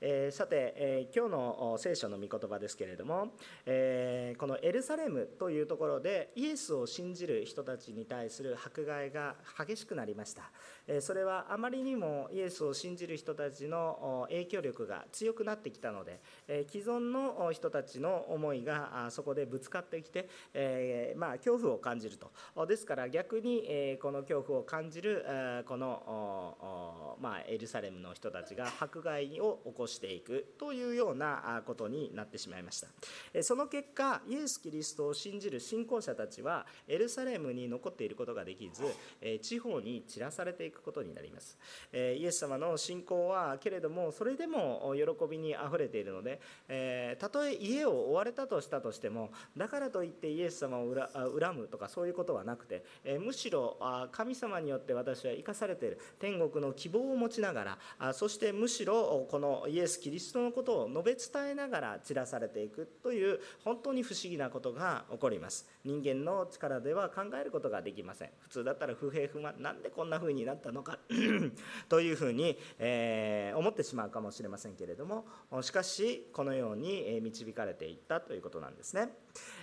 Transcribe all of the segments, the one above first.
えー、さて、えー、今日の聖書の御言葉ですけれども、えー、このエルサレムというところでイエスを信じる人たちに対する迫害が激しくなりました、えそれはあまりにもイエスを信じる人たちの影響力が強くなってきたので、え既存の人たちの思いがそこでぶつかってきて、えまあ、恐怖を感じると。ですから逆に、えこの恐怖を感じるこの、まあ、エルサレムの人たちが迫害を起こししていくというようなことになってしまいました。その結果イエス・キリストを信じる信仰者たちはエルサレムに残っていることができず地方に散らされていくことになります。イエス様の信仰はけれどもそれでも喜びにあふれているのでたとえ家を追われたとしたとしてもだからといってイエス様を恨むとかそういうことはなくてむしろ神様によって私は生かされている。天国の希望を持ちながらそしてむしろこのイエス・エスキリストのことを述べ伝えながら散らされていくという本当に不思議なことが起こります。人間の力では考えることができません。普通だったら不平不満なんでこんな風になったのか。というふうに、えー、思ってしまうかもしれませんけれども。しかしこのように導かれていったということなんですね。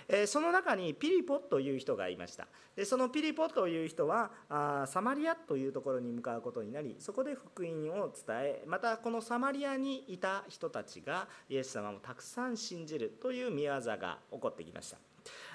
えその中にピリポという人がいました。でそのピリポという人はあサマリアというところに向かうことになりそこで福音を伝えまたこのサマリアにいた人たちがイエス様をたくさん信じるという宮業が起こってきました。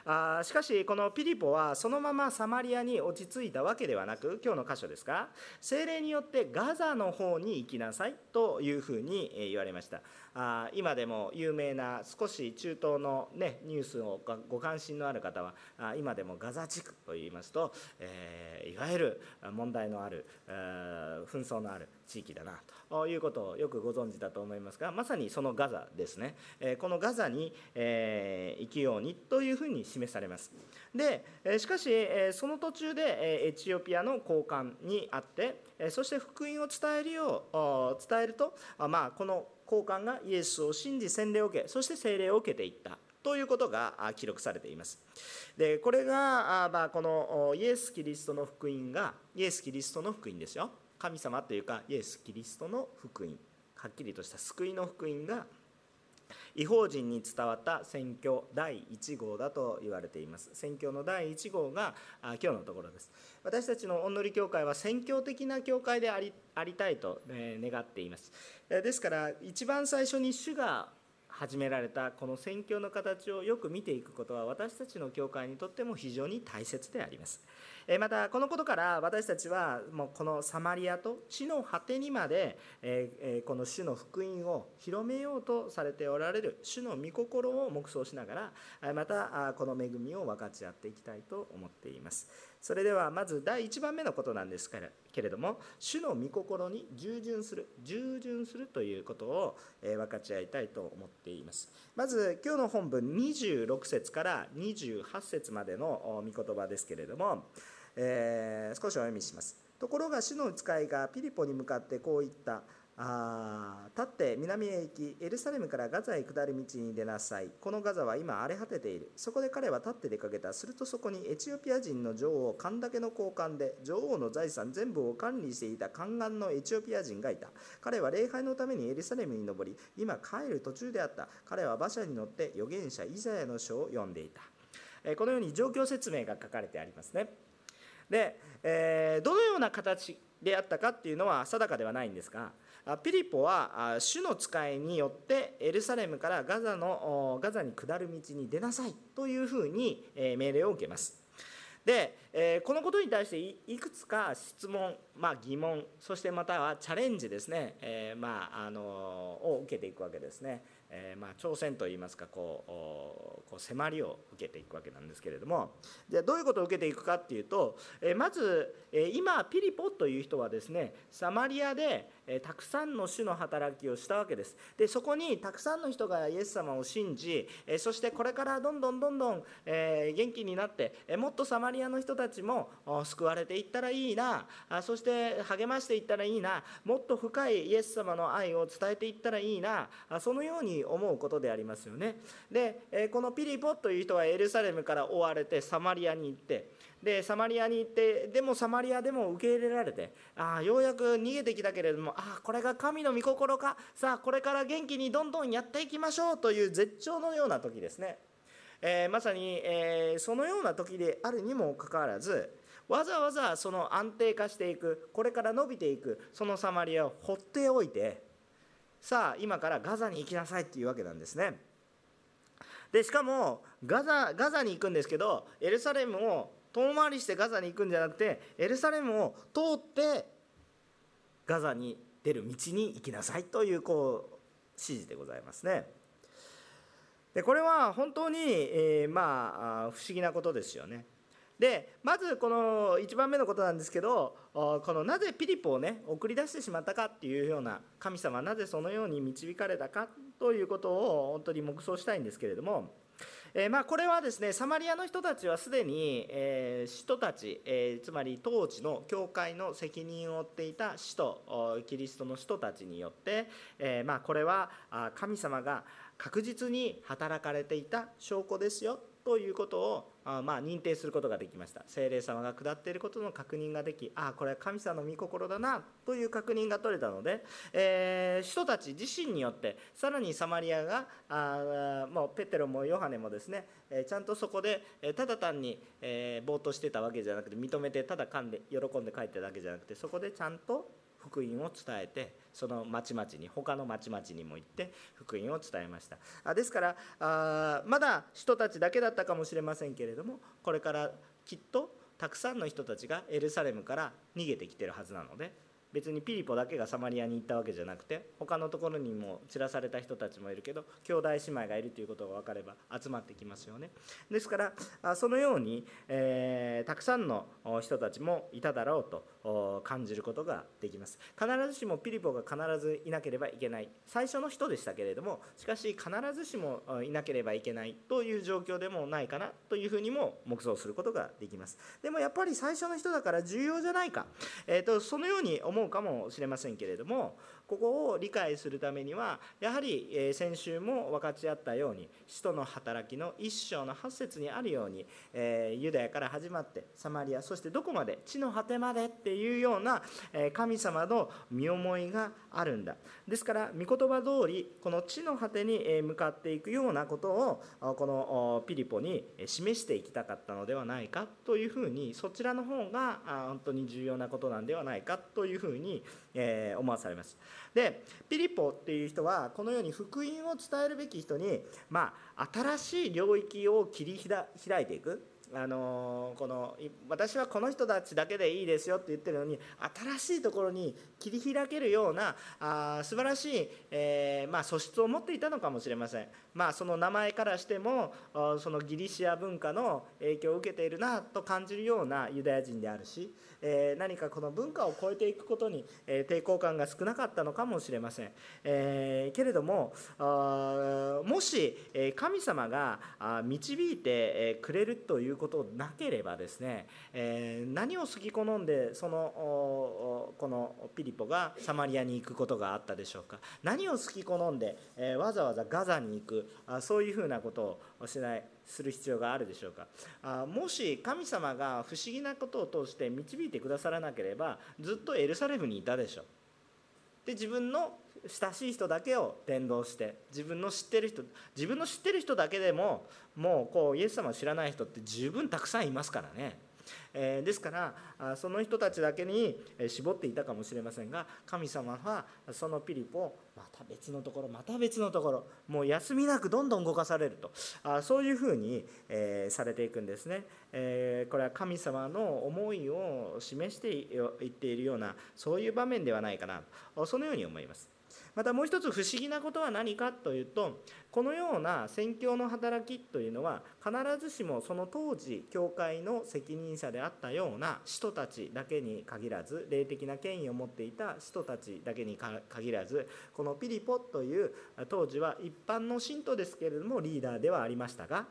あしかしこのピリポはそのままサマリアに落ち着いたわけではなく今日の箇所ですが精霊によってガザの方に行きなさいというふうに言われました。あ今でも有名な少し中東の、ね、ニュースをご関心のある方はあ今でもガザ地区といいますと、えー、いわゆる問題のある、紛争のある地域だなということをよくご存知だと思いますがまさにそのガザですね、えこのガザに、え行くようにというふうに示されます。でしかしその途中でエチオピアの交換にあってそして福音を伝えるよう伝えると、まあ、この交換がイエスを信じ洗礼を受けそして聖霊を受けていったということが記録されています。でこれが、まあ、このイエス・キリストの福音がイエス・キリストの福音ですよ。神様というかイエス・キリストの福音はっきりとした救いの福音が違法人に伝わった宣教第1号だと言われています。宣教の第1号が今日のところです。私たちの御のり教会は宣教的な教会でありありたいと願っています。ですから一番最初に主が始められたこの宣教の形をよく見ていくことは私たちの教会にとっても非常に大切であります。またこのことから私たちはもうこのサマリアと地の果てにまでこの主の福音を広めようとされておられる主の御心を黙想しながらまたこの恵みを分かち合っていきたいと思っています。それではまず第1番目のことなんですけれども主の御心に従順する従順するということを分かち合いたいと思っています。まず今日の本文26節から28節までの御言葉ですけれどもえー、少しお読みします。ところが主の使いがピリポに向かってこう言った。あ立って南へ行きエルサレムからガザへ下る道に出なさい。このガザは今荒れ果てている。そこで彼は立って出かけた。するとそこにエチオピア人の女王カンダケの交換で女王の財産全部を管理していた宦官のエチオピア人がいた。彼は礼拝のためにエルサレムに登り今帰る途中であった。彼は馬車に乗って預言者イザヤの書を読んでいた。このように状況説明が書かれてありますね。で、えー、どのような形であったかっていうのは定かではないんですがピリポは主の使いによってエルサレムからガザのガザに下る道に出なさいというふうに命令を受けます。で、えこのことに対していくつか質問、まあ、疑問そしてまたはチャレンジですね、えー、まあ、あのを受けていくわけですね。えー、まあ、挑戦といいますかこうこう迫りを受けていくわけなんですけれども。じゃあどういうことを受けていくかっていうと、え、まず、え、今ピリポという人はですねサマリアで、えたくさんの種の働きをしたわけです。でそこにたくさんの人がイエス様を信じ、えそしてこれからどんどんどんどん、え元気になって、えもっとサマリアの人たちも救われていったらいいなあそして励ましていったらいいなもっと深いイエス様の愛を伝えていったらいいなあそのように思うことでありますよね。でこのピリポという人はエルサレムから追われてサマリアに行ってでサマリアに行ってでもサマリアでも受け入れられてああようやく逃げてきたけれどもああこれが神の御心かさあこれから元気にどんどんやっていきましょうという絶頂のような時ですね、えー、まさに、えー、そのような時であるにもかかわらずわざわざその安定化していくこれから伸びていくそのサマリアを放っておいてさあ今からガザに行きなさいっていうわけなんですねでしかもガザガザに行くんですけどエルサレムを遠回りしてガザに行くんじゃなくてエルサレムを通ってガザに出る道に行きなさいというこう指示でございますね。でこれは本当に、えー、まあ不思議なことですよね。でまずこの1番目のことなんですけどこのなぜピリポをね送り出してしまったかっていうような神様なぜそのように導かれたかということを本当に黙想したいんですけれどもえー、まあ、これはですねサマリアの人たちはすでに、えー、使徒たち、えー、つまり当時の教会の責任を負っていた使徒キリストの使徒たちによって、えまあ、これは神様が確実に働かれていた証拠ですよということをあまあ認定することができました。精霊様が下っていることの確認ができああこれは神様の御心だなという確認が取れたので、えー、人たち自身によってさらにサマリアがあもうペテロもヨハネもですね、えちゃんとそこで、えただ単に、えー、ぼーっとしてたわけじゃなくて認めてただ噛んで喜んで帰っただけじゃなくてそこでちゃんと福音を伝えてその町々に他の町々にも行って福音を伝えました。あですからあまだ人たちだけだったかもしれませんけれどもこれからきっとたくさんの人たちがエルサレムから逃げてきてるはずなので別にピリポだけがサマリアに行ったわけじゃなくて他のところにも散らされた人たちもいるけど兄弟姉妹がいるということが分かれば集まってきますよね。ですからそのように、えー、たくさんの人たちもいただろうと感じることができます。必ずしもピリポが必ずいなければいけない。最初の人でしたけれどもしかし必ずしもいなければいけないという状況でもないかなというふうにも黙想することができます。でもやっぱり最初の人だから重要じゃないか、えーと、とそのように思ううかもしれませんけれどもここを理解するためにはやはり、先週も分かち合ったように使徒の働きの一章の8節にあるように、ユダヤから始まってサマリアそしてどこまで地の果てまでっていうような、神様の身思いがあるんだ。ですから御言葉通りこの地の果てに向かっていくようなことをこのピリポに示していきたかったのではないかというふうにそちらの方が本当に重要なことなんではないかというふうに思わされます。でピリポっていう人はこのように福音を伝えるべき人に、まあ、新しい領域を切り開いていくあのこの私はこの人たちだけでいいですよって言ってるのに新しいところに切り開けるようなあ素晴らしい、えー、まあ、素質を持っていたのかもしれません、まあ、その名前からしてもそのギリシア文化の影響を受けているなと感じるようなユダヤ人であるし、えー、何かこの文化を超えていくことに、え抵抗感が少なかったのかもしれません、え、けれどももし神様が導いてくれるということことなければですね、え何を好き好んでそのこのピリポがサマリアに行くことがあったでしょうか？何を好き好んで、えわざわざガザに行く？あそういうふうなことをしないする必要があるでしょうか？あもし神様が不思議なことを通して導いてくださらなければずっとエルサレムにいたでしょう。で自分の親しい人だけを伝道して自分の知ってる人自分の知ってる人だけでももうこうイエス様を知らない人って十分たくさんいますからね。えー、ですからその人たちだけに絞っていたかもしれませんが神様はそのピリポをまた別のところまた別のところもう休みなくどんどん動かされると。あそういうふうに、えー、されていくんですね、えー、これは神様の思いを示していっているようなそういう場面ではないかなとそのように思います。またもう一つ不思議なことは何かというとこのような宣教の働きというのは必ずしもその当時教会の責任者であったような使徒たちだけに限らず霊的な権威を持っていた使徒たちだけに限らずこのピリポという当時は一般の信徒ですけれどもリーダーではありましたが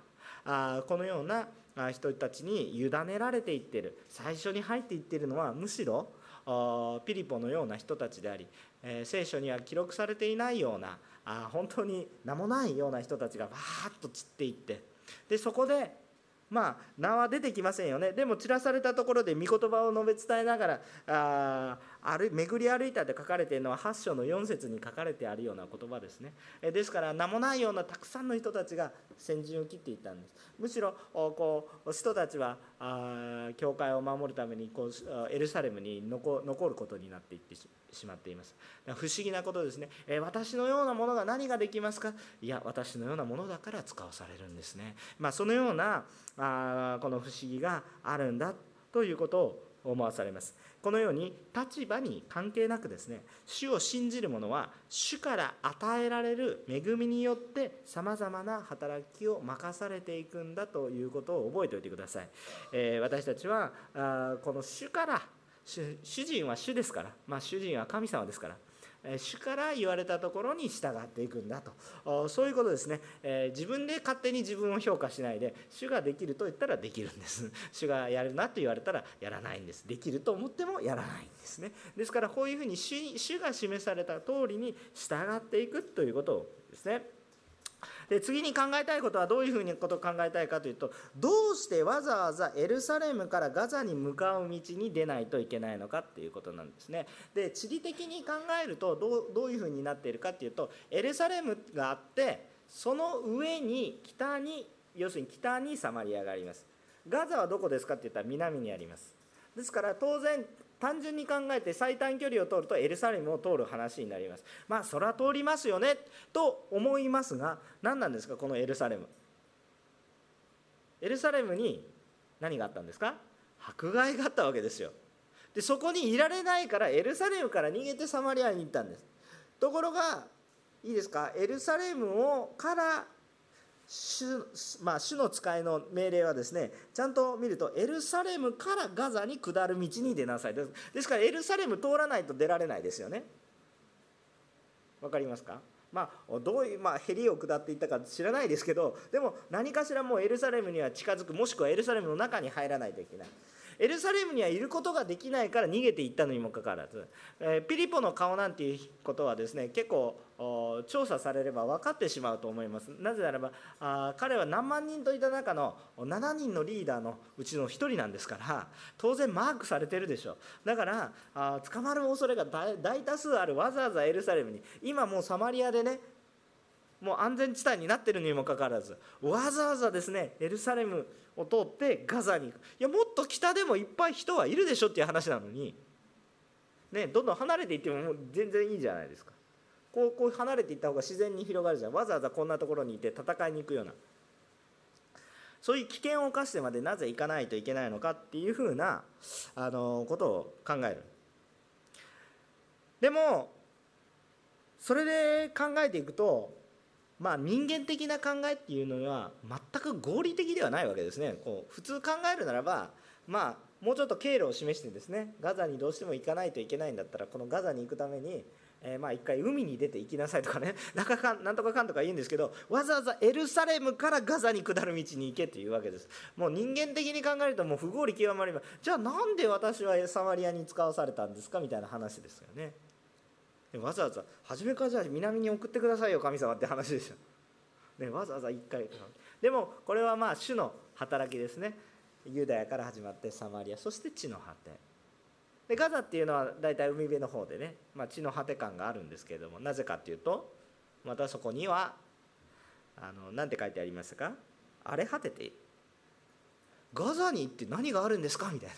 あこのような人たちに委ねられていってる。最初に入っていってるのはむしろピリポのような人たちであり、え聖書には記録されていないようなあ本当に名もないような人たちがバーッと散っていってでそこでまあ名は出てきませんよね。でも散らされたところで御言葉を述べ伝えながらあ歩巡り歩いたって書かれているのは8章の4節に書かれてあるような言葉ですね。ですから名もないようなたくさんの人たちが先陣を切っていったんです。むしろこう人たちは教会を守るためにこうエルサレムに残ることになっていってしまっています。不思議なことですね、私のようなものが何ができますか？いや私のようなものだから使わされるんですね。まあそのようなあこの不思議があるんだということを思わされます。このように立場に関係なくですね主を信じる者は主から与えられる恵みによってさまざまな働きを任されていくんだということを覚えておいてください、えー、私たちはあこの主から主人は主ですから、まあ、主人は神様ですから主から言われたところに従っていくんだと。そういうことですね。自分で勝手に自分を評価しないで主ができると言ったらできるんです。主がやるなと言われたらやらないんです。できると思ってもやらないんですね。ですからこういうふうに主が示された通りに従っていくということですね。で次に考えたいことはどういうふうにことを考えたいかというとどうしてわざわざエルサレムからガザに向かう道に出ないといけないのかっていうことなんですね。で地理的に考えるとどうどういうふうになっているかっていうとエルサレムがあってその上に北に要するに北にサマリアがあります。ガザはどこですかって言ったら南にあります。ですから当然単純に考えて最短距離を通るとエルサレムを通る話になります。まあそら通りますよねと思いますが何なんですかこのエルサレム。エルサレムに何があったんですか？迫害があったわけですよ。でそこにいられないからエルサレムから逃げてサマリアに行ったんです。ところがいいですか？エルサレムをから主,、まあ、主の使いの命令はですねちゃんと見るとエルサレムからガザに下る道に出なさい。ですからエルサレム通らないと出られないですよね。わかりますか？まあ、どういう、まあ、ヘリを下っていったか知らないですけどでも何かしらもうエルサレムには近づくもしくはエルサレムの中に入らないといけない。エルサレムにはいることができないから逃げていったのにもかかわらず、え、ピリポの顔なんていうことはですね結構調査されれば分かってしまうと思います。なぜならばあ彼は何万人といた中の7人のリーダーのうちの1人なんですから当然マークされてるでしょだからあ捕まる恐れが大多数あるわざわざエルサレムに今もうサマリアでねもう安全地帯になってるにもかかわらずわざわざですねエルサレムを通ってガザに行く。いやもっと北でもいっぱい人はいるでしょっていう話なのに、ね、どんどん離れていってももう全然いいじゃないですか。こうこう離れていった方が自然に広がるじゃん。わざわざこんなところにいて戦いに行くような。そういう危険を冒してまでなぜ行かないといけないのかっていうふうなあのことを考える。でもそれで考えていくとまあ、人間的な考えっていうのは全く合理的ではないわけですね。こう普通考えるならば、まあ、もうちょっと経路を示してですねガザにどうしても行かないといけないんだったらこのガザに行くために、えー、まあ一回海に出て行きなさいとかね なんかなんとかかんとか言うんですけどわざわざエルサレムからガザに下る道に行けというわけです。もう人間的に考えるともう不合理極まりばじゃあなんで私はサマリアに使わされたんですかみたいな話ですよね。わざわざ初めからじゃあ南に送ってくださいよ神様って話でしょ、ね、わざわざ1回。でもこれはまあ主の働きですね。ユダヤから始まってサマリアそして地の果て。でガザっていうのは大体海辺の方でね、まあ、地の果て感があるんですけれどもなぜかっていうとまたそこにはあの何て書いてありますか？荒れ果ててガザに行って何があるんですか？みたいな。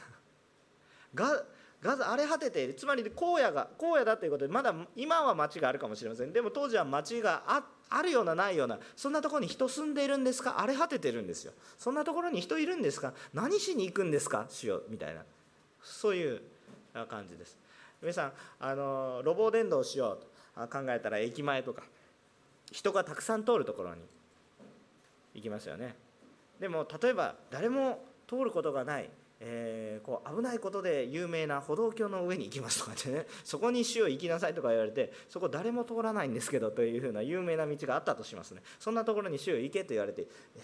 ガガザ荒れ果てている。つまり荒野が荒野だということでまだ今は町があるかもしれません。でも当時は町がああるようなないようなそんなところに人住んでいるんですか？荒れ果ててるんですよ。そんなところに人いるんですか？何しに行くんですか？主よみたいな。そういう感じです。皆さんあの路傍伝道しようと考えたら駅前とか人がたくさん通るところに行きますよね。でも例えば誰も通ることがないえー、こう危ないことで有名な歩道橋の上に行きますとかってね そこに主を行きなさいとか言われてそこ誰も通らないんですけどというふうな有名な道があったとしますね。そんなところに主を行けと言われて、え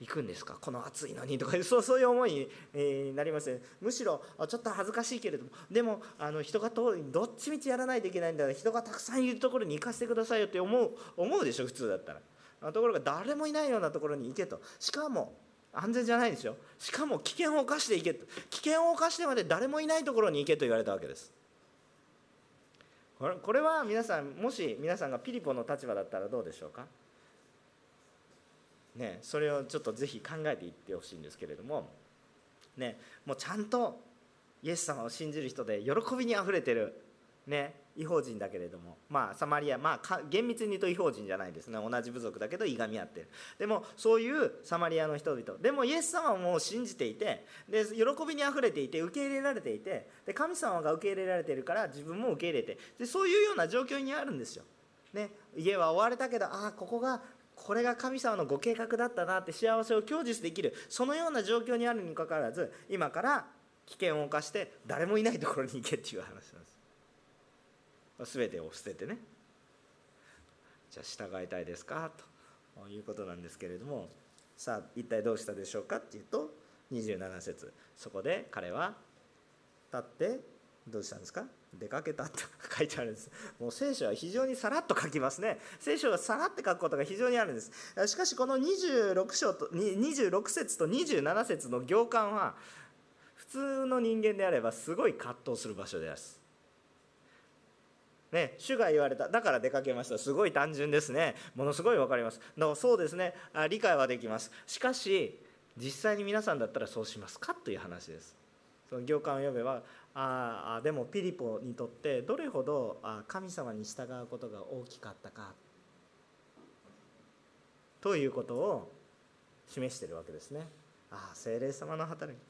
行くんですか？この暑いのにとか そうそういう思いになりますね。むしろちょっと恥ずかしいけれどもでもあの人が遠いどっちみちやらないといけないんだから人がたくさんいるところに行かせてくださいよって思う思うでしょ？普通だったら。ところが誰もいないようなところに行けと。しかも安全じゃないですよしかも危険を冒していけと。危険を冒してまで誰もいないところに行けと言われたわけです。これは皆さんもし皆さんがピリポの立場だったらどうでしょうか？ね、それをちょっとぜひ考えていってほしいんですけれども、ね、もうちゃんとイエス様を信じる人で喜びにあふれてる、ね、違法人だけれども、まあ、サマリア、まあ、厳密に言うと違法人じゃないですね。同じ部族だけどいがみ合ってる。でもそういうサマリアの人々。でもイエス様をもう信じていてで喜びにあふれていて受け入れられていてで神様が受け入れられているから自分も受け入れて。でそういうような状況にあるんですよ。ね、家は追われたけどああここがこれが神様のご計画だったなって幸せを享受できる。そのような状況にあるにもかかわらず今から危険を冒して誰もいないところに行けっていう話なんです。全てを捨ててね。じゃあ従いたいですか？ということなんですけれども。さあ一体どうしたでしょうかっていうと27節。そこで彼は立ってどうしたんですか？出かけたと 書いてあるんです。もう聖書は非常にさらっと書きますね。聖書はさらって書くことが非常にあるんです。しかしこの26章と26節と27節の行間は普通の人間であればすごい葛藤する場所です。ね、主が言われた。だから出かけました。すごい単純ですね。ものすごい分かります。だからそうですね。あ理解はできます。しかし実際に皆さんだったらそうしますか？という話です。その行間を読めばああでもピリポにとってどれほど神様に従うことが大きかったか。ということを示してるわけですね。ああ精霊様の働き。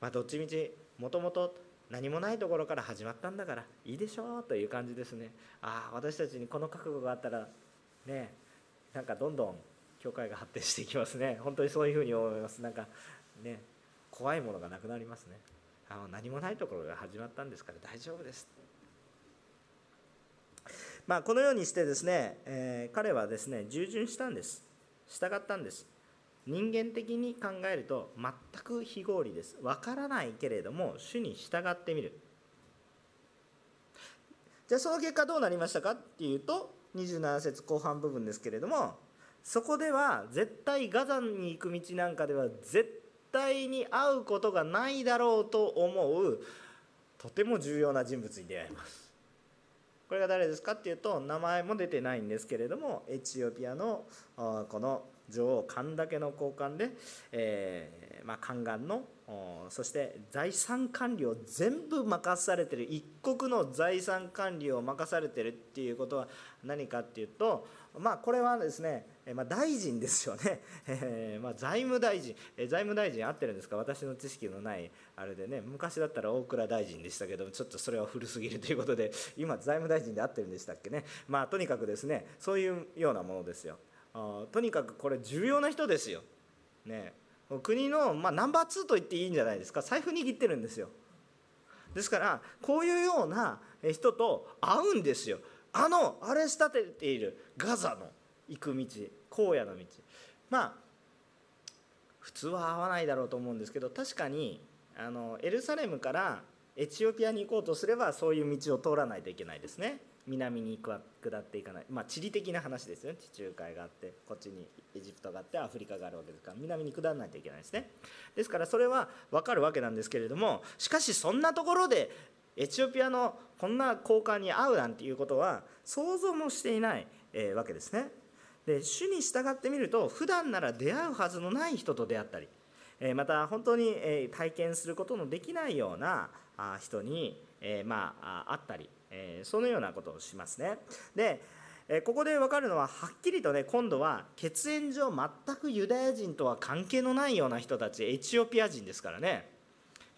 まあ、どっちみちもともと何もないところから始まったんだからいいでしょうという感じですね。ああ私たちにこの覚悟があったらねなんかどんどん教会が発展していきますね。本当にそういうふうに思います。なんかね怖いものがなくなりますね。あの何もないところが始まったんですから大丈夫です。まあ、このようにしてですね、えー、彼はですね従順したんです従ったんです人間的に考えると全く非合理です。わからないけれども主に従ってみる。じゃあその結果どうなりましたか？っていうと27節後半部分ですけれどもそこでは絶対ガザに行く道なんかでは絶対に会うことがないだろうと思うとても重要な人物に出会います。これが誰ですかっていうと名前も出てないんですけれどもエチオピアのこの女王神だけの交換で、えー、まあ、宦官のそして財産管理を全部任されてる一国の財産管理を任されてるっていうことは何かっていうとまあこれはですね、まあ、大臣ですよね、えー、まあ、財務大臣、え財務大臣合ってるんですか？私の知識のないあれでね。昔だったら大蔵大臣でしたけどちょっとそれは古すぎるということで今財務大臣で合ってるんでしたっけね。まあとにかくですねそういうようなものですよ。とにかくこれ重要な人ですよ。ね。国の、まあ、ナンバー2と言っていいんじゃないですか。財布握ってるんですよ。ですからこういうような人と会うんですよ。あのあれ仕立てている。ガザの行く道。荒野の道。まあ普通は会わないだろうと思うんですけど確かにあのエルサレムからエチオピアに行こうとすればそういう道を通らないといけないですね。南に下っていかない、まあ、地理的な話ですよね。地中海があってこっちにエジプトがあってアフリカがあるわけですから南に下らないといけないですね。ですからそれは分かるわけなんですけれどもしかしそんなところでエチオピアのこんな交換に会うなんていうことは想像もしていない、えー、わけですね。で主に従ってみると普段なら出会うはずのない人と出会ったりまた本当に体験することのできないような人にまあ会ったりえー、そのようなことをしますね。でえここで分かるのははっきりとね今度は血縁上全くユダヤ人とは関係のないような人たちエチオピア人ですからね。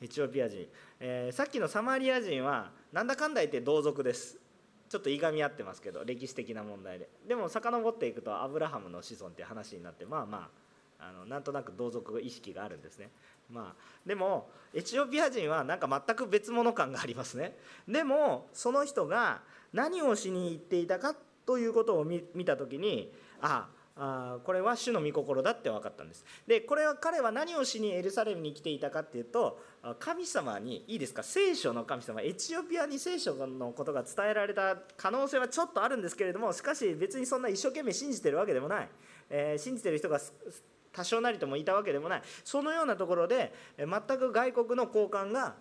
エチオピア人、えー、さっきのサマリア人はなんだかんだ言って同族です。ちょっといがみ合ってますけど歴史的な問題で。でも遡っていくとアブラハムの子孫っていう話になってまあまああのなんとなく同族意識があるんですね。まあ、でもエチオピア人はなんか全く別物感がありますね。でもその人が何をしに行っていたかということを見た時にああこれは主の御心だって分かったんです。でこれは彼は何をしにエルサレムに来ていたかっていうと神様にいいですか？聖書の神様エチオピアに聖書のことが伝えられた可能性はちょっとあるんですけれどもしかし別にそんな一生懸命信じてるわけでもない、えー、信じてる人が多少なりともいたわけでもない。そのようなところで全く外国の高官が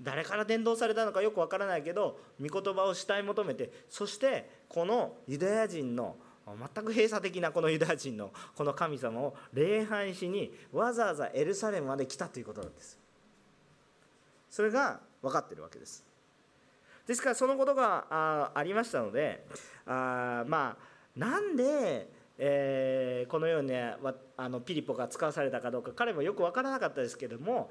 誰から伝道されたのかよくわからないけど御言葉を主体求めてそしてこのユダヤ人の全く閉鎖的なこのユダヤ人のこの神様を礼拝しにわざわざエルサレムまで来たということなんです。それが分かってるわけです。ですからそのことがありましたのであまあなんでえー、このように、ね、あのピリポが使わされたかどうか彼もよく分からなかったですけども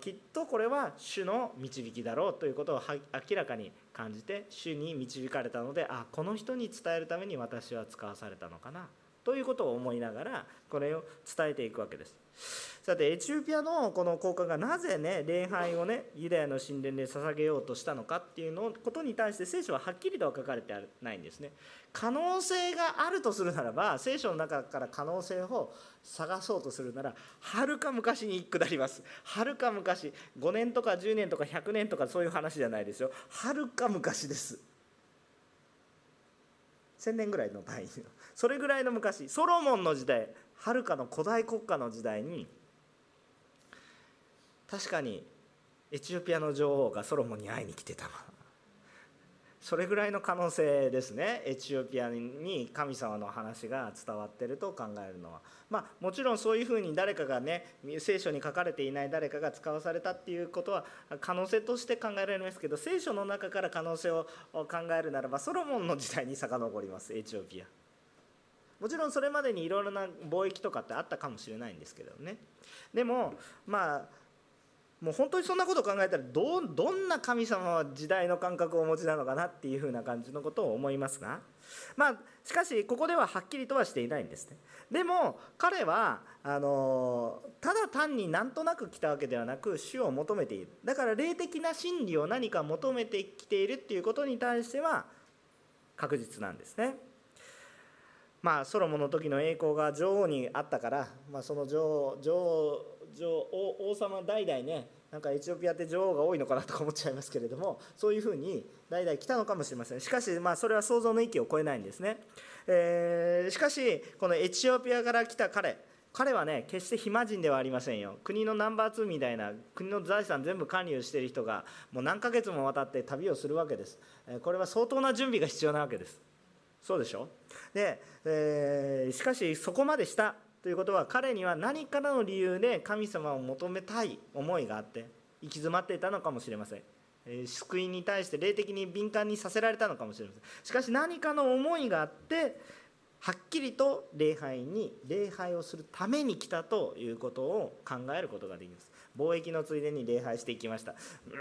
きっとこれは主の導きだろうということを明らかに感じて主に導かれたのであこの人に伝えるために私は使わされたのかなということを思いながらこれを伝えていくわけです。さてエチオピアのこの高官がなぜね礼拝をねユダヤの神殿で捧げようとしたのかっていうのことに対して聖書ははっきりとは書かれてないんですね。可能性があるとするならば聖書の中から可能性を探そうとするならはるか昔に下ります。はるか昔5年とか10年とか100年とかそういう話じゃないですよ。はるか昔です。1000年ぐらいの単位それぐらいの昔ソロモンの時代はるかの古代国家の時代に確かにエチオピアの女王がソロモンに会いに来てたそれぐらいの可能性ですね。エチオピアに神様の話が伝わってると考えるのは。まあもちろんそういうふうに誰かがね聖書に書かれていない誰かが使わされたっていうことは可能性として考えられますけど聖書の中から可能性を考えるならばソロモンの時代に遡ります。エチオピア。もちろんそれまでにいろいろな貿易とかってあったかもしれないんですけどね。でもまあもう本当にそんなことを考えたらどどんな神様は時代の感覚をお持ちなのかなっていうふうな感じのことを思いますが。まあしかしここでははっきりとはしていないんですね。でも彼はあのただ単になんとなく来たわけではなく主を求めている。だから霊的な真理を何か求めてきているっていうことに対しては確実なんですね。まあソロモンの時の栄光が女王にあったから、まあ、その女王女王女王王様代々ねなんかエチオピアって女王が多いのかなとか思っちゃいますけれどもそういうふうに代々来たのかもしれません。しかしまあそれは想像の域を超えないんですね、えー、しかしこのエチオピアから来た彼彼はね決して暇人ではありませんよ。国のナンバー2みたいな国の財産全部管理をしている人がもう何ヶ月もわたって旅をするわけです。これは相当な準備が必要なわけです。そうでしょ？で、えー、しかしそこまでした。ということは彼には何かの理由で神様を求めたい思いがあって行き詰まっていたのかもしれません。え救いに対して霊的に敏感にさせられたのかもしれません。しかし何かの思いがあってはっきりと礼拝に礼拝をするために来たということを考えることができます。貿易のついでに礼拝していきました。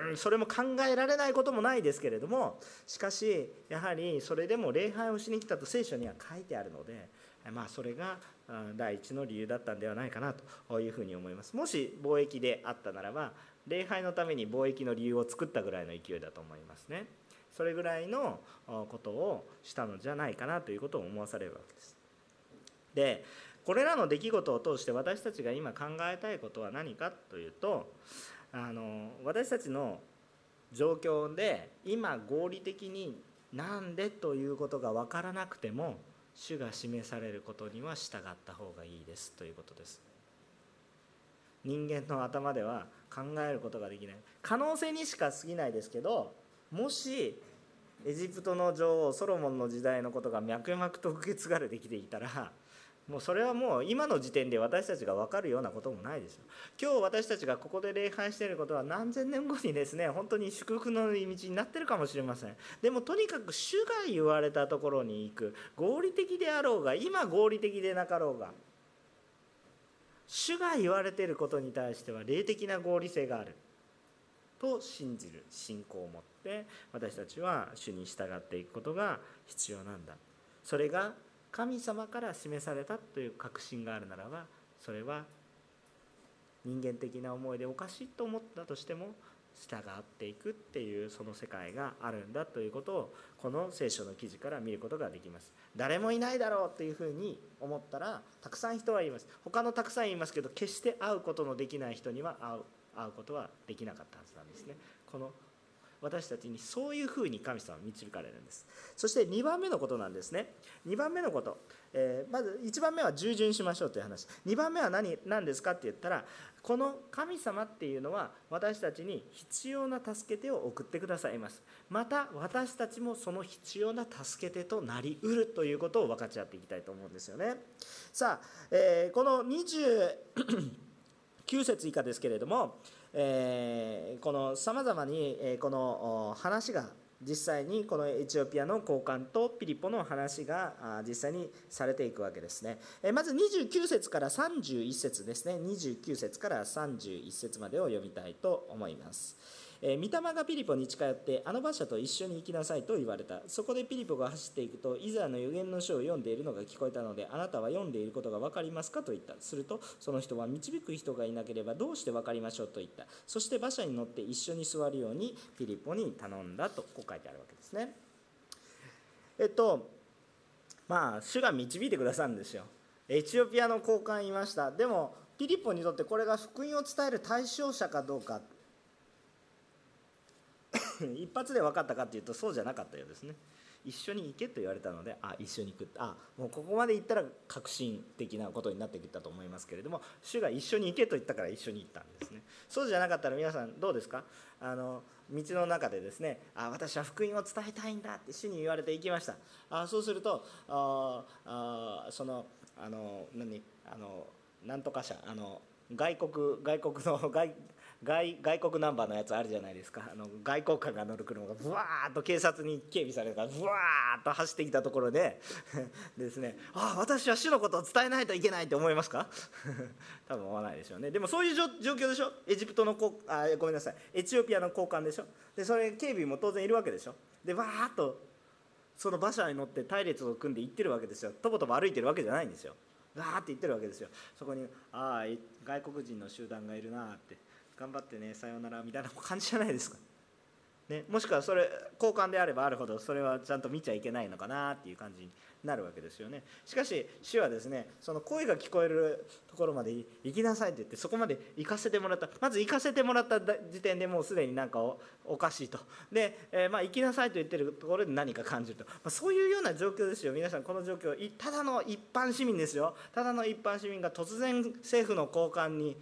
うんそれも考えられないこともないですけれどもしかしやはりそれでも礼拝をしに来たと聖書には書いてあるのでまあそれが第一の理由だったんではないかなというふうに思います。もし貿易であったならば礼拝のために貿易の理由を作ったぐらいの勢いだと思いますね。それぐらいのことをしたのじゃないかなということを思わされるわけです。でこれらの出来事を通して私たちが今考えたいことは何かというとあの私たちの状況で今合理的になんでということが分からなくても主が示されることには従った方がいいですということです。人間の頭では考えることができない。可能性にしか過ぎないですけどもしエジプトの女王ソロモンの時代のことが脈々と受け継がれてきていたらもうそれはもう今の時点で私たちが分かるようなこともないでしょ。今日私たちがここで礼拝していることは何千年後にですね本当に祝福の道になってるかもしれません。でもとにかく主が言われたところに行く。合理的であろうが今合理的でなかろうが。主が言われていることに対しては霊的な合理性がある。と信じる。信仰を持って私たちは主に従っていくことが必要なんだ。それが神様から示されたという確信があるならばそれは人間的な思いでおかしいと思ったとしても従っていくっていうその世界があるんだということをこの聖書の記事から見ることができます。誰もいないだろうっていうふうに思ったらたくさん人は言います。他のたくさん言いますけど決して会うことのできない人には会う会うことはできなかったはずなんですね。この私たちにそういうふうに神様は導かれるんです。そして2番目のことなんですね。2番目のこと、えー、まず1番目は従順しましょうという話。2番目は何何ですかって言ったらこの神様っていうのは私たちに必要な助け手を送ってくださいます。また私たちもその必要な助け手となりうるということを分かち合っていきたいと思うんですよね。さあ、えー、この29節以下ですけれどもこのさまざまに、この話が実際にこのエチオピアの高官とピリポの話が実際にされていくわけですね。まず29節から31節ですね。29節から31節までを読みたいと思います。えー、御霊がピリポに近寄ってあの馬車と一緒に行きなさいと言われた。そこでピリポが走っていくとイザヤの預言の書を読んでいるのが聞こえたのであなたは読んでいることが分かりますか？と言った。するとその人は導く人がいなければどうして分かりましょう？と言った。そして馬車に乗って一緒に座るようにピリポに頼んだ。とこう書いてあるわけですね。えっとまあ主が導いてくださるんですよ。エチオピアの交換いました。でもピリポにとってこれが福音を伝える対象者かどうか。一発で分かったかっていうとそうじゃなかったようですね。一緒に行けと言われたのであ一緒に行くあもうここまで行ったら革新的なことになってきたと思いますけれども主が一緒に行けと言ったから一緒に行ったんですね。そうじゃなかったら皆さんどうですか？あの道の中でですねあ私は福音を伝えたいんだって主に言われて行きました。あそうするとああそのあの何？あのなんとか社あの外国外国の外外外国ナンバーのやつあるじゃないですか。あの外交官が乗る車がブワーッと警察に警備されるからブワーッと走ってきたところで ですね。あ私は主のことを伝えないといけないって思いますか？多分思わないでしょうね。でもそういう状況でしょ？エジプトのあごめんなさい。エチオピアの交換でしょ？でそれ警備も当然いるわけでしょ？でわーっとその馬車に乗って隊列を組んで行ってるわけですよ。とぼとぼ歩いてるわけじゃないんですよ。わーって言ってるわけですよ。そこにああ外国人の集団がいるなって。頑張ってねさようならみたいな感じじゃないですか、ね、もしくはそれ交換であればあるほどそれはちゃんと見ちゃいけないのかなっていう感じになるわけですよね。しかし主はですねその声が聞こえるところまで行きなさいって言ってそこまで行かせてもらった。まず行かせてもらった時点でもうすでになんかおかしいと。で、えー、まあ行きなさいと言ってるところで何か感じると、まあ、そういうような状況ですよ。皆さんこの状況ただの一般市民ですよ。ただの一般市民が突然政府の高官に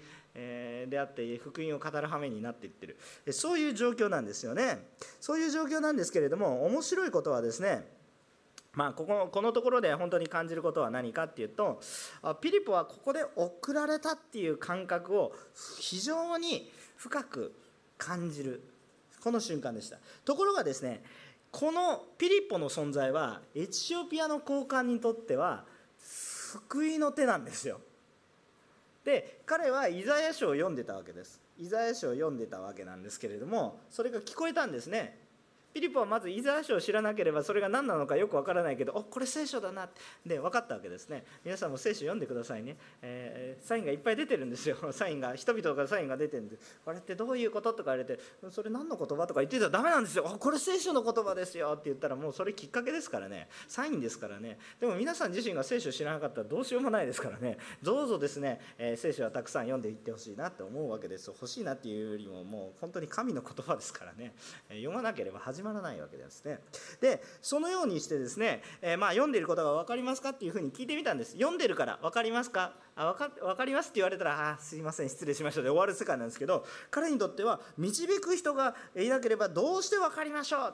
であって福音を語る羽目になっていってる。そういう状況なんですよね。そういう状況なんですけれども面白いことはですねまあ、こここのところで本当に感じることは何かっていうとピリポはここで送られたっていう感覚を非常に深く感じるこの瞬間でした。ところがですねこのピリポの存在はエチオピアの高官にとっては救いの手なんですよ。で彼はイザヤ書を読んでたわけです。イザヤ書を読んでたわけなんですけれどもそれが聞こえたんですね。ピリポはまずイザヤ書を知らなければそれが何なのかよくわからないけどおこれ聖書だな。で分かったわけですね。皆さんも聖書読んでくださいね、えー、サインがいっぱい出てるんですよ。サインが人々からサインが出てるんでこれってどういうこととか言われてそれ何の言葉とか言ってたらダメなんですよ。これ聖書の言葉ですよって言ったらもうそれきっかけですからね。サインですからね。でも皆さん自身が聖書知らなかったらどうしようもないですからね。どうぞですね、えー、聖書はたくさん読んでいってほしいなって思うわけです。欲しいなっていうよりももう本当に神の言葉ですからね、え、読まなければ始まらないわけですね。でそのようにしてですね、えー、まあ読んでいることが分かりますかっていうふうに聞いてみたんです。読んでるから分かりますか？あ分か分かりますって言われたらあすいません。失礼しました。で終わる世界なんですけど彼にとっては導く人がいなければどうして分かりましょう？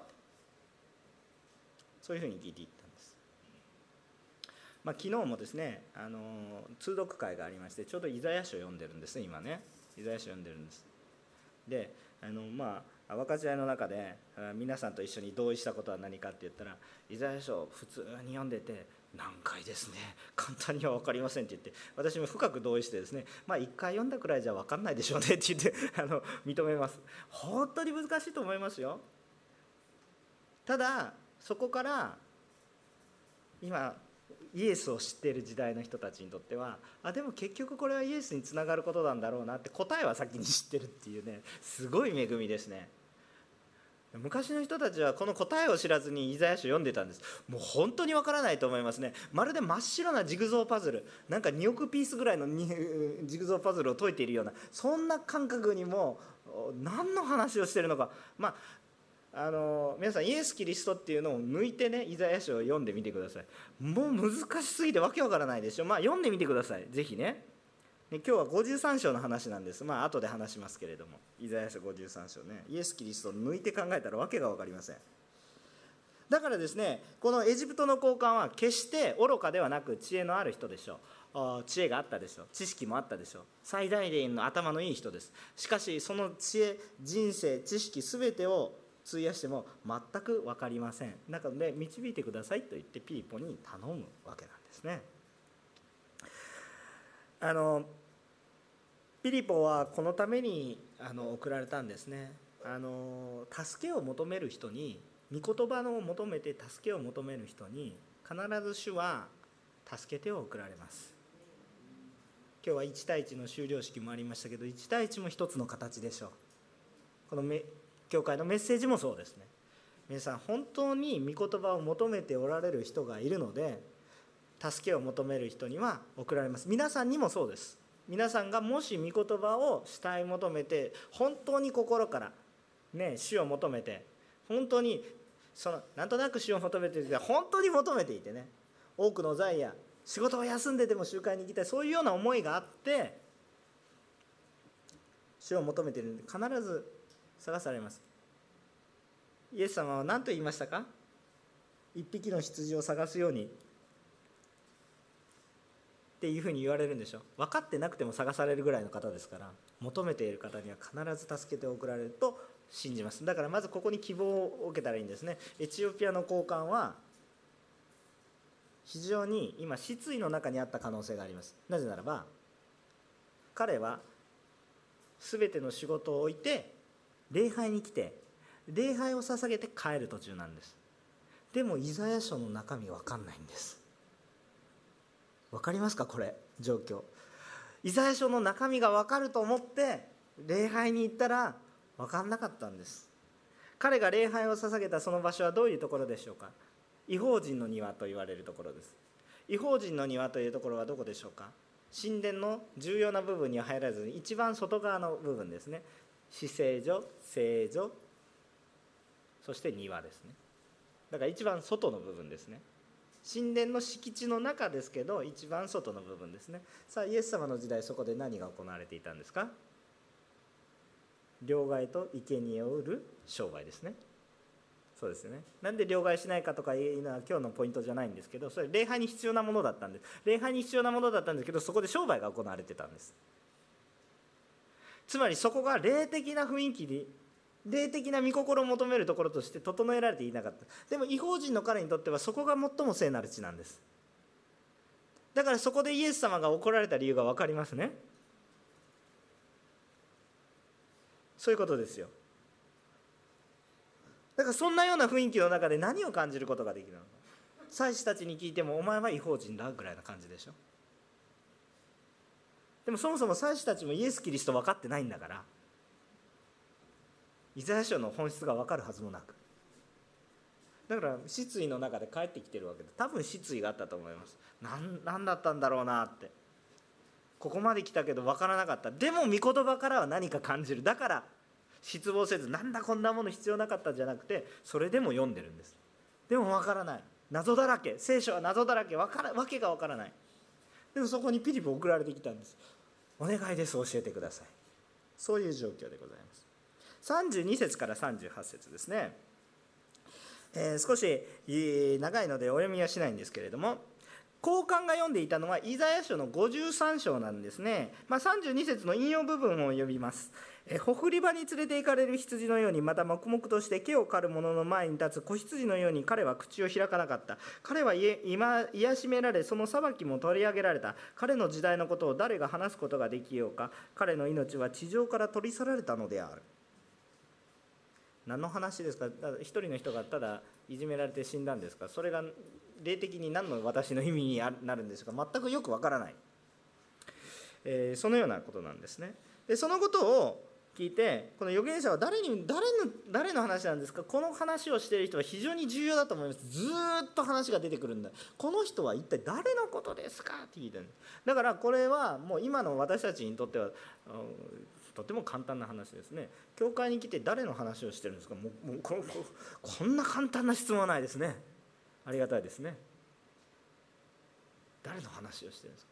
そういうふうに聞いていったんです、まあ、昨日もですねあの通読会がありましてちょうどイザヤ書を読んでるんですね今ね。イザヤ書読んでるんです。であのまあ分かち合いの中で皆さんと一緒に同意したことは何かって言ったらイザヤ書普通に読んでて難解ですね。簡単には分かりませんって言って私も深く同意してですねまあ1回読んだくらいじゃ分かんないでしょうねって言って あの認めます。本当に難しいと思いますよ。ただそこから今イエスを知っている時代の人たちにとってはあでも結局これはイエスにつながることなんだろうなって答えは先に知ってるっていうねすごい恵みですね。昔の人たちはこの答えを知らずにイザヤ書読んでたんです。もう本当にわからないと思いますね。まるで真っ白なジグゾーパズルなんか2億ピースぐらいの ジグゾーパズルを解いているようなそんな感覚にも何の話をしてるのか。まああの皆さんイエス・キリストっていうのを抜いてねイザヤ書を読んでみてください。もう難しすぎてわけわからないでしょ。まあ読んでみてください。ぜひね。ね今日は53章の話なんです。まあ後で話しますけれども。イザヤ書53章ね。イエス・キリストを抜いて考えたらわけが分かりません。だからですねこのエジプトの高官は決して愚かではなく知恵のある人でしょう。知恵があったでしょう。知識もあったでしょう。最大限の頭のいい人です。しかしその知恵人生知識全てを費やしても全く分かりません。なので導いてくださいと言ってピーポに頼むわけなんですね。あのピリポはこのためにあの送られたんですね。あの助けを求める人に御言葉の求めて助けを求める人に必ず主は助けてを送られます。今日は1対1の修了式もありましたけど1対1も一つの形でしょう。この教会のメッセージもそうですね。皆さん本当に御言葉を求めておられる人がいるので助けを求める人には送られます。皆さんにもそうです。皆さんがもし御言葉を慕い求めて本当に心からね主を求めて本当にそのなんとなく主を求めていて本当に求めていてね多くの財や仕事を休んででも集会に行きたいそういうような思いがあって主を求めているので必ず探されます。イエス様は何と言いましたか？一匹の羊を探すように。っていうふうに言われるんでしょ分かってなくても探されるぐらいの方ですから求めている方には必ず助けて送られると信じます。だからまずここに希望を受けたらいいんですね。エチオピアの高官は非常に今失意の中にあった可能性があります。なぜならば彼は全ての仕事を置いて礼拝に来て礼拝を捧げて帰る途中なんです。でもイザヤ書の中身分かんないんです。分かりますか？これ状況。イザヤ書の中身が分かると思って礼拝に行ったら分かんなかったんです。彼が礼拝を捧げたその場所はどういうところでしょうか？違法人の庭と言われるところです。違法人の庭というところはどこでしょうか？神殿の重要な部分には入らずに一番外側の部分ですね。死聖所聖所そして庭ですね。だから一番外の部分ですね。神殿の敷地の中ですけど一番外の部分ですね。さあイエス様の時代そこで何が行われていたんですか？両替と生贄を売る商売ですね。そうですね。なんで両替しないかとかいうのは今日のポイントじゃないんですけどそれ礼拝に必要なものだったんです。礼拝に必要なものだったんですけどそこで商売が行われてたんです。つまりそこが霊的な雰囲気に霊的な御心を求めるところとして整えられていなかった。でも違法人の彼にとってはそこが最も聖なる地なんです。だからそこでイエス様が怒られた理由が分かりますね。そういうことですよ。だからそんなような雰囲気の中で何を感じることができるのか。祭司たちに聞いてもお前は違法人だぐらいな感じでしょ。でもそもそも祭司たちもイエス・キリスト分かってないんだからイザヤ書の本質が分かるはずもなく。だから失意の中で帰ってきてるわけで多分失意があったと思います。何だったんだろうなって。ここまで来たけど分からなかった。でも御言葉からは何か感じる。だから失望せずなんだこんなもの必要なかったじゃなくてそれでも読んでるんです。でも分からない。謎だらけ。聖書は謎だらけ。分からわけが分からない。でもそこにピリポ送られてきたんです。お願いです。教えてください。そういう状況でございます。32節から38節ですね、えー、少し長いのでお読みはしないんですけれども交換が読んでいたのはイザヤ書の53章なんですね、まあ、32節の引用部分を読みます。ほふり場に連れて行かれる羊のようにまた黙々として毛を刈る者の前に立つ子羊のように彼は口を開かなかった。彼は今癒しめられその裁きも取り上げられた。彼の時代のことを誰が話すことができようか。彼の命は地上から取り去られたのである。何の話ですか？一人の人がただいじめられて死んだんですか？それが霊的に何の私の意味になるんですか？全くよくわからない、えー、そのようなことなんですね。でそのことを聞いてこの預言者は誰に誰の誰の話なんですか？この話をしている人は非常に重要だと思います。ずっと話が出てくるんだ。この人は一体誰のことですか？って聞いてるだからこれはもう今の私たちにとってはとても簡単な話ですね。教会に来て誰の話をしてるんですか？もうもうここんな簡単な質問はないですね。ありがたいですね。誰の話をしてるんですか、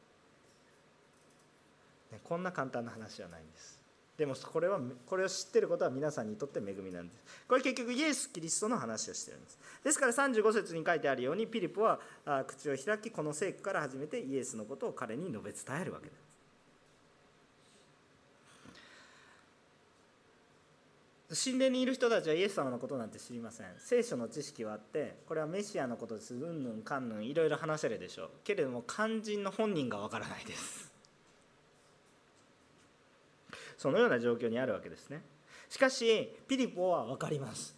ね、こんな簡単な話はないんです。でもこれはこれを知ってることは皆さんにとって恵みなんです。これ結局イエス・キリストの話をしてるんです。ですから35節に書いてあるようにピリポは口を開きこの聖句から始めてイエスのことを彼に述べ伝えるわけです。神殿にいる人たちはイエス様のことなんて知りません。聖書の知識はあってこれはメシアのことです。うんぬんかんぬんいろいろ話せるでしょう。けれども肝心の本人がわからないです。そのような状況にあるわけですね。しかしピリポは分かります。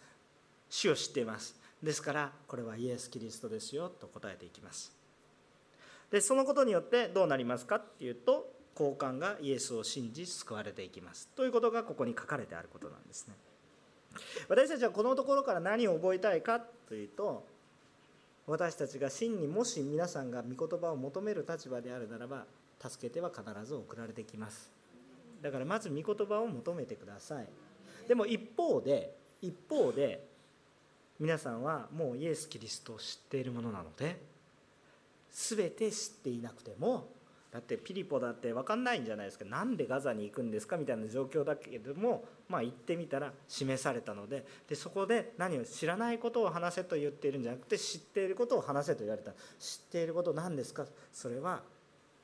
主を知っています。ですからこれはイエス・キリストですよと答えていきます。でそのことによってどうなりますかっていうと交換がイエスを信じ救われていきます。ということがここに書かれてあることなんですね。私たちはこのところから何を覚えたいかというと私たちが真にもし皆さんが御言葉を求める立場であるならば助けては必ず送られてきます。だからまず御言葉を求めてください。でも一方で一方で皆さんはもうイエス・キリストを知っているものなので全て知っていなくてもだってピリポだって分かんないんじゃないですか。何でガザに行くんですかみたいな状況だけどもまあ行ってみたら示されたのででそこで何を知らないことを話せと言っているんじゃなくて知っていることを話せと言われた。知っていること何ですか？それは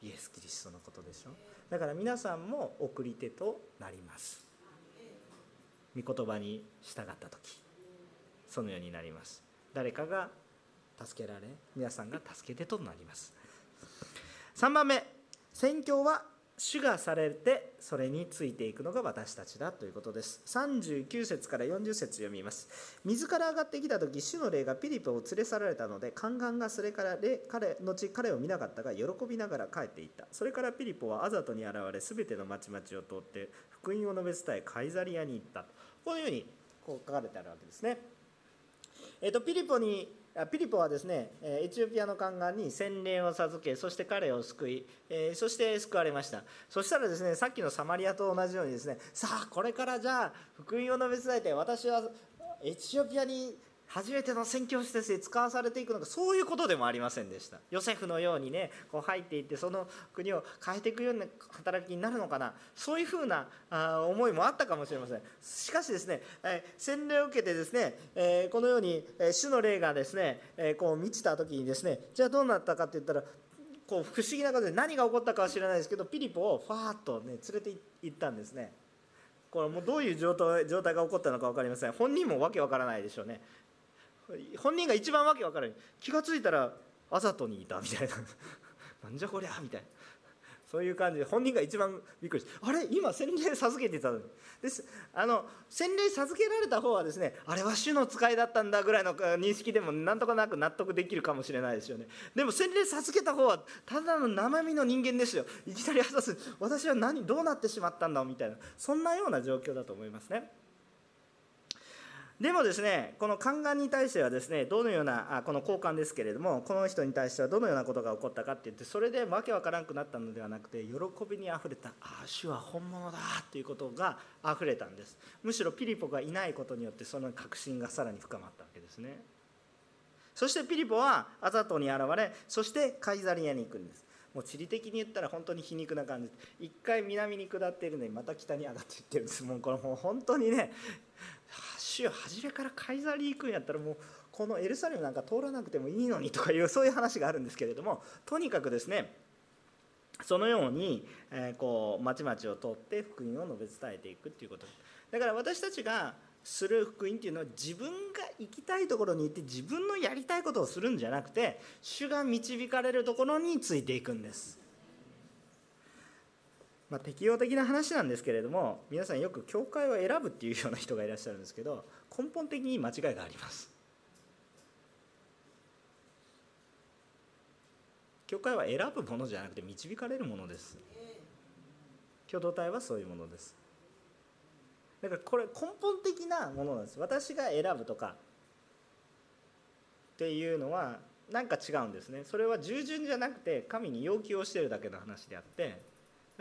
イエス・キリストのことでしょ。だから皆さんも送り手となります。御言葉に従った時そのようになります。誰かが助けられ皆さんが助け手となります。3番目宣教は主がされてそれについていくのが私たちだということです。39節から40節読みます。水から上がってきた時主の霊がピリポを連れ去られたので宦官がそれから彼後彼を見なかったが喜びながら帰っていった。それからピリポはアザトに現れ全ての町々を通って福音を述べ伝えカイザリアに行った。このようにこう書かれてあるわけですね。えー、とピリポにピリポはですねエチオピアの宦官に洗礼を授けそして彼を救い、そして救われました。そしたらですねさっきのサマリアと同じようにですねさあこれからじゃあ福音を述べ伝えて私はエチオピアに初めての宣教師として使わされていくのかそういうことでもありませんでした。ヨセフのようにねこう入っていってその国を変えていくような働きになるのかな。そういうふうな思いもあったかもしれません。しかしですね、え洗礼を受けてですね、えこのように、主の霊がですね、えこう満ちた時にですねじゃあどうなったかって言ったらこう不思議なことで何が起こったかは知らないですけどピリポをファーッとね連れて行ったんですね。これもうどういう状態状態が起こったのか分かりません。本人もわけわからないでしょうね。本人が一番わけわからない気が付いたらあざとにいたみたいな。なんじゃこりゃみたいな。そういう感じで本人が一番びっくりしてあれ？今洗礼授けてたのに。です。あの洗礼授けられた方はですねあれは主の使いだったんだぐらいの認識でもなんとかなく納得できるかもしれないですよね。でも洗礼授けた方はただの生身の人間ですよ。いきなり果す私は何どうなってしまったんだみたいな。そんなような状況だと思いますね。でもですねこの宦官に対してはですねどのようなあこの交換ですけれどもこの人に対してはどのようなことが起こったかって言ってそれでわけわからなくなったのではなくて喜びにあふれたああ主は本物だということがあふれたんです。むしろピリポがいないことによってその確信がさらに深まったわけですね。そしてピリポはアザトに現れそしてカイザリアに行くんです。もう地理的に言ったら本当に皮肉な感じ。一回南に下っているのにまた北に上がっていってるんです。もうこれもう本当にね主よ初めからカイザリー行くんやったらもうこのエルサレムなんか通らなくてもいいのにとかいう そういう話があるんですけれどもとにかくですねそのように、えー、こう町々を通って福音を述べ伝えていくっていうこと。だから私たちがする福音っていうのは自分が行きたいところに行って自分のやりたいことをするんじゃなくて主が導かれるところについていくんです。まあ、適用的な話なんですけれども皆さんよく教会を選ぶっていうような人がいらっしゃるんですけど根本的に間違いがあります。教会は選ぶものじゃなくて導かれるものです。共同体はそういうものです。だからこれ根本的なものなんです。私が選ぶとかっていうのは何か違うんですね。それは従順じゃなくて神に要求をしてるだけの話であって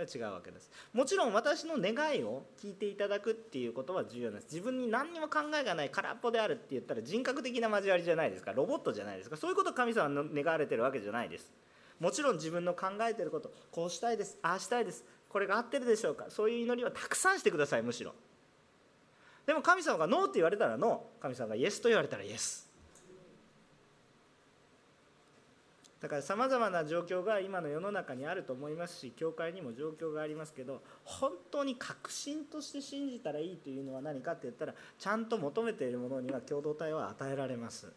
違うわけです。もちろん私の願いを聞いていただくっていうことは重要なんです。自分に何にも考えがない空っぽであるって言ったら人格的な交わりじゃないですか。ロボットじゃないですか。そういうことを神様の願われてるわけじゃないです。もちろん自分の考えてることこうしたいですああしたいです。これが合ってるでしょうか。そういう祈りはたくさんしてくださいむしろ。でも神様がノーって言われたらノー。神様がイエスと言われたらイエス。だからさまざまな状況が今の世の中にあると思いますし教会にも状況がありますけど本当に確信として信じたらいいというのは何かって言ったらちゃんと求めているものには共同体は与えられます。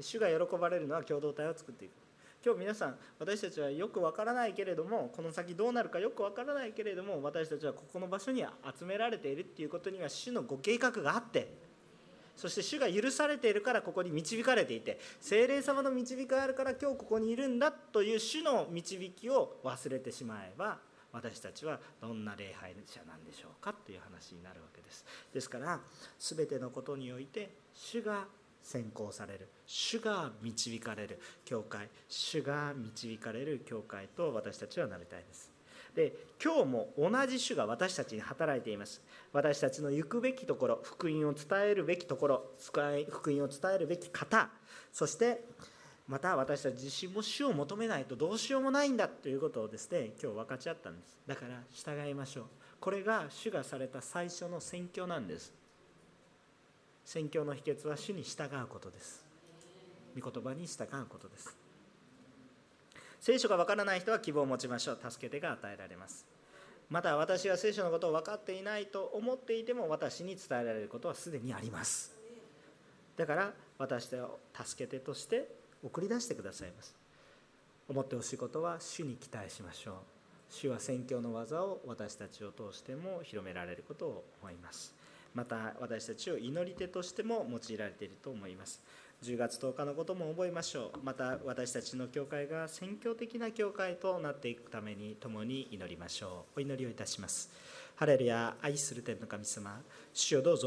主が喜ばれるのは共同体を作っていく。今日皆さん私たちはよくわからないけれどもこの先どうなるかよくわからないけれども私たちはここの場所に集められているっていうことには主のご計画があってそして主が許されているからここに導かれていて精霊様の導きがあるから今日ここにいるんだという主の導きを忘れてしまえば私たちはどんな礼拝者なんでしょうかという話になるわけです。ですから全てのことにおいて主が先行される。主が導かれる教会。主が導かれる教会と私たちはなりたいです。で今日も同じ主が私たちに働いています。私たちの行くべきところ福音を伝えるべきところ福音を伝えるべき方そしてまた私たち自身も主を求めないとどうしようもないんだということをですね今日分かち合ったんです。だから従いましょう。これが主がされた最初の宣教なんです。宣教の秘訣は主に従うことです。御言葉に従うことです。聖書がわからない人は希望を持ちましょう。助けてが与えられます。また私は聖書のことを分かっていないと思っていても私に伝えられることはすでにあります。だから私を助けてとして送り出してくださいます。思ってほしいことは主に期待しましょう。主は宣教の技を私たちを通しても広められることを思います。また私たちを祈り手としても用いられていると思います。10月10日のことも覚えましょう。また私たちの教会が宣教的な教会となっていくために共に祈りましょう。お祈りをいたします。ハレルヤ愛する天の神様主よどうぞ。